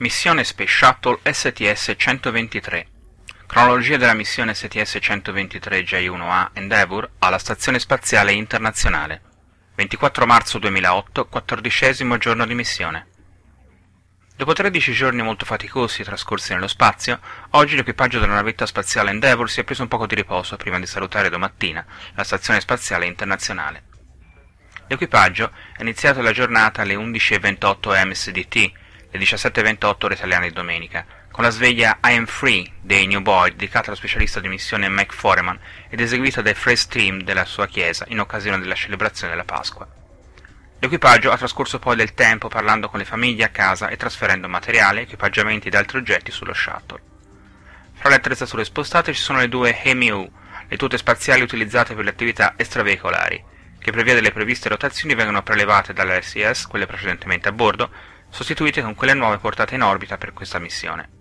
Missione Space Shuttle STS-123 Cronologia della missione STS-123 J1A Endeavour alla Stazione Spaziale Internazionale. 24 marzo 2008, quattordicesimo giorno di missione. Dopo 13 giorni molto faticosi trascorsi nello spazio, oggi l'equipaggio della navetta spaziale Endeavour si è preso un poco di riposo prima di salutare domattina la Stazione Spaziale Internazionale. L'equipaggio ha iniziato la giornata alle 11.28 MSDT le 17.28 ore italiane di domenica, con la sveglia I Am Free dei New Boy dedicata allo specialista di missione Mac Foreman ed eseguita dai Fresh Team della sua chiesa in occasione della celebrazione della Pasqua. L'equipaggio ha trascorso poi del tempo parlando con le famiglie a casa e trasferendo materiale, equipaggiamenti ed altri oggetti sullo shuttle. Fra le attrezzature spostate ci sono le due HEMIU, le tute spaziali utilizzate per le attività extraveicolari, che per via delle previste rotazioni vengono prelevate dalla SES, quelle precedentemente a bordo, sostituite con quelle nuove portate in orbita per questa missione.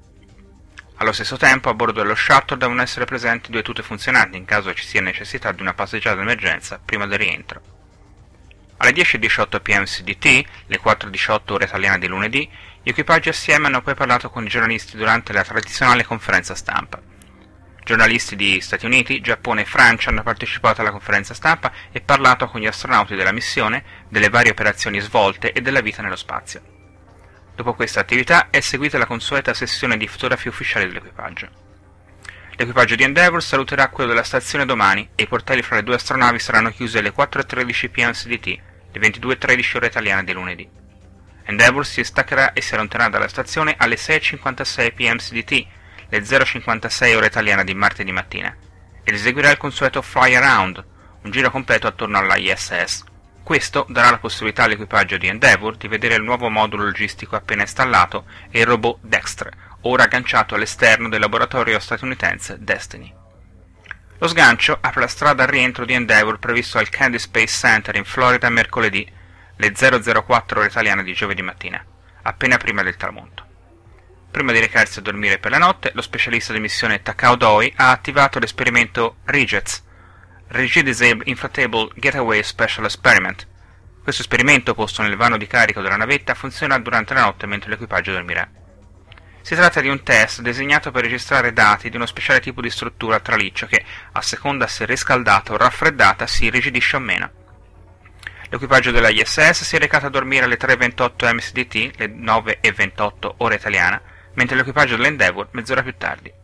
Allo stesso tempo, a bordo dello shuttle devono essere presenti due tute funzionanti in caso ci sia necessità di una passeggiata d'emergenza prima del rientro. Alle 10.18 pm CDT, le 4.18 ore italiane di lunedì, gli equipaggi assieme hanno poi parlato con i giornalisti durante la tradizionale conferenza stampa. Giornalisti di Stati Uniti, Giappone e Francia hanno partecipato alla conferenza stampa e parlato con gli astronauti della missione, delle varie operazioni svolte e della vita nello spazio. Dopo questa attività è seguita la consueta sessione di fotografie ufficiali dell'equipaggio. L'equipaggio di Endeavour saluterà quello della stazione domani e i portelli fra le due astronavi saranno chiusi alle 4.13 pm CDT, le 22.13 ore italiane di lunedì. Endeavour si staccherà e si allontanerà dalla stazione alle 6.56 pm CDT, le 0.56 ore italiane di martedì mattina, ed eseguirà il consueto Fly Around, un giro completo attorno alla ISS. Questo darà la possibilità all'equipaggio di Endeavour di vedere il nuovo modulo logistico appena installato e il robot Dextre, ora agganciato all'esterno del laboratorio statunitense Destiny. Lo sgancio apre la strada al rientro di Endeavour previsto al Kennedy Space Center in Florida mercoledì, le 004 ore italiane di giovedì mattina, appena prima del tramonto. Prima di recarsi a dormire per la notte, lo specialista di missione Takao Doi ha attivato l'esperimento Regets, Rigid Disable Inflatable Getaway Special Experiment. Questo esperimento, posto nel vano di carico della navetta, funzionerà durante la notte mentre l'equipaggio dormirà. Si tratta di un test disegnato per registrare dati di uno speciale tipo di struttura a traliccio che, a seconda se riscaldata o raffreddata, si irrigidisce o meno. L'equipaggio della ISS si è recato a dormire alle 3.28 MSDT, le 9.28 ora italiana, mentre l'equipaggio dell'Endeavour mezz'ora più tardi.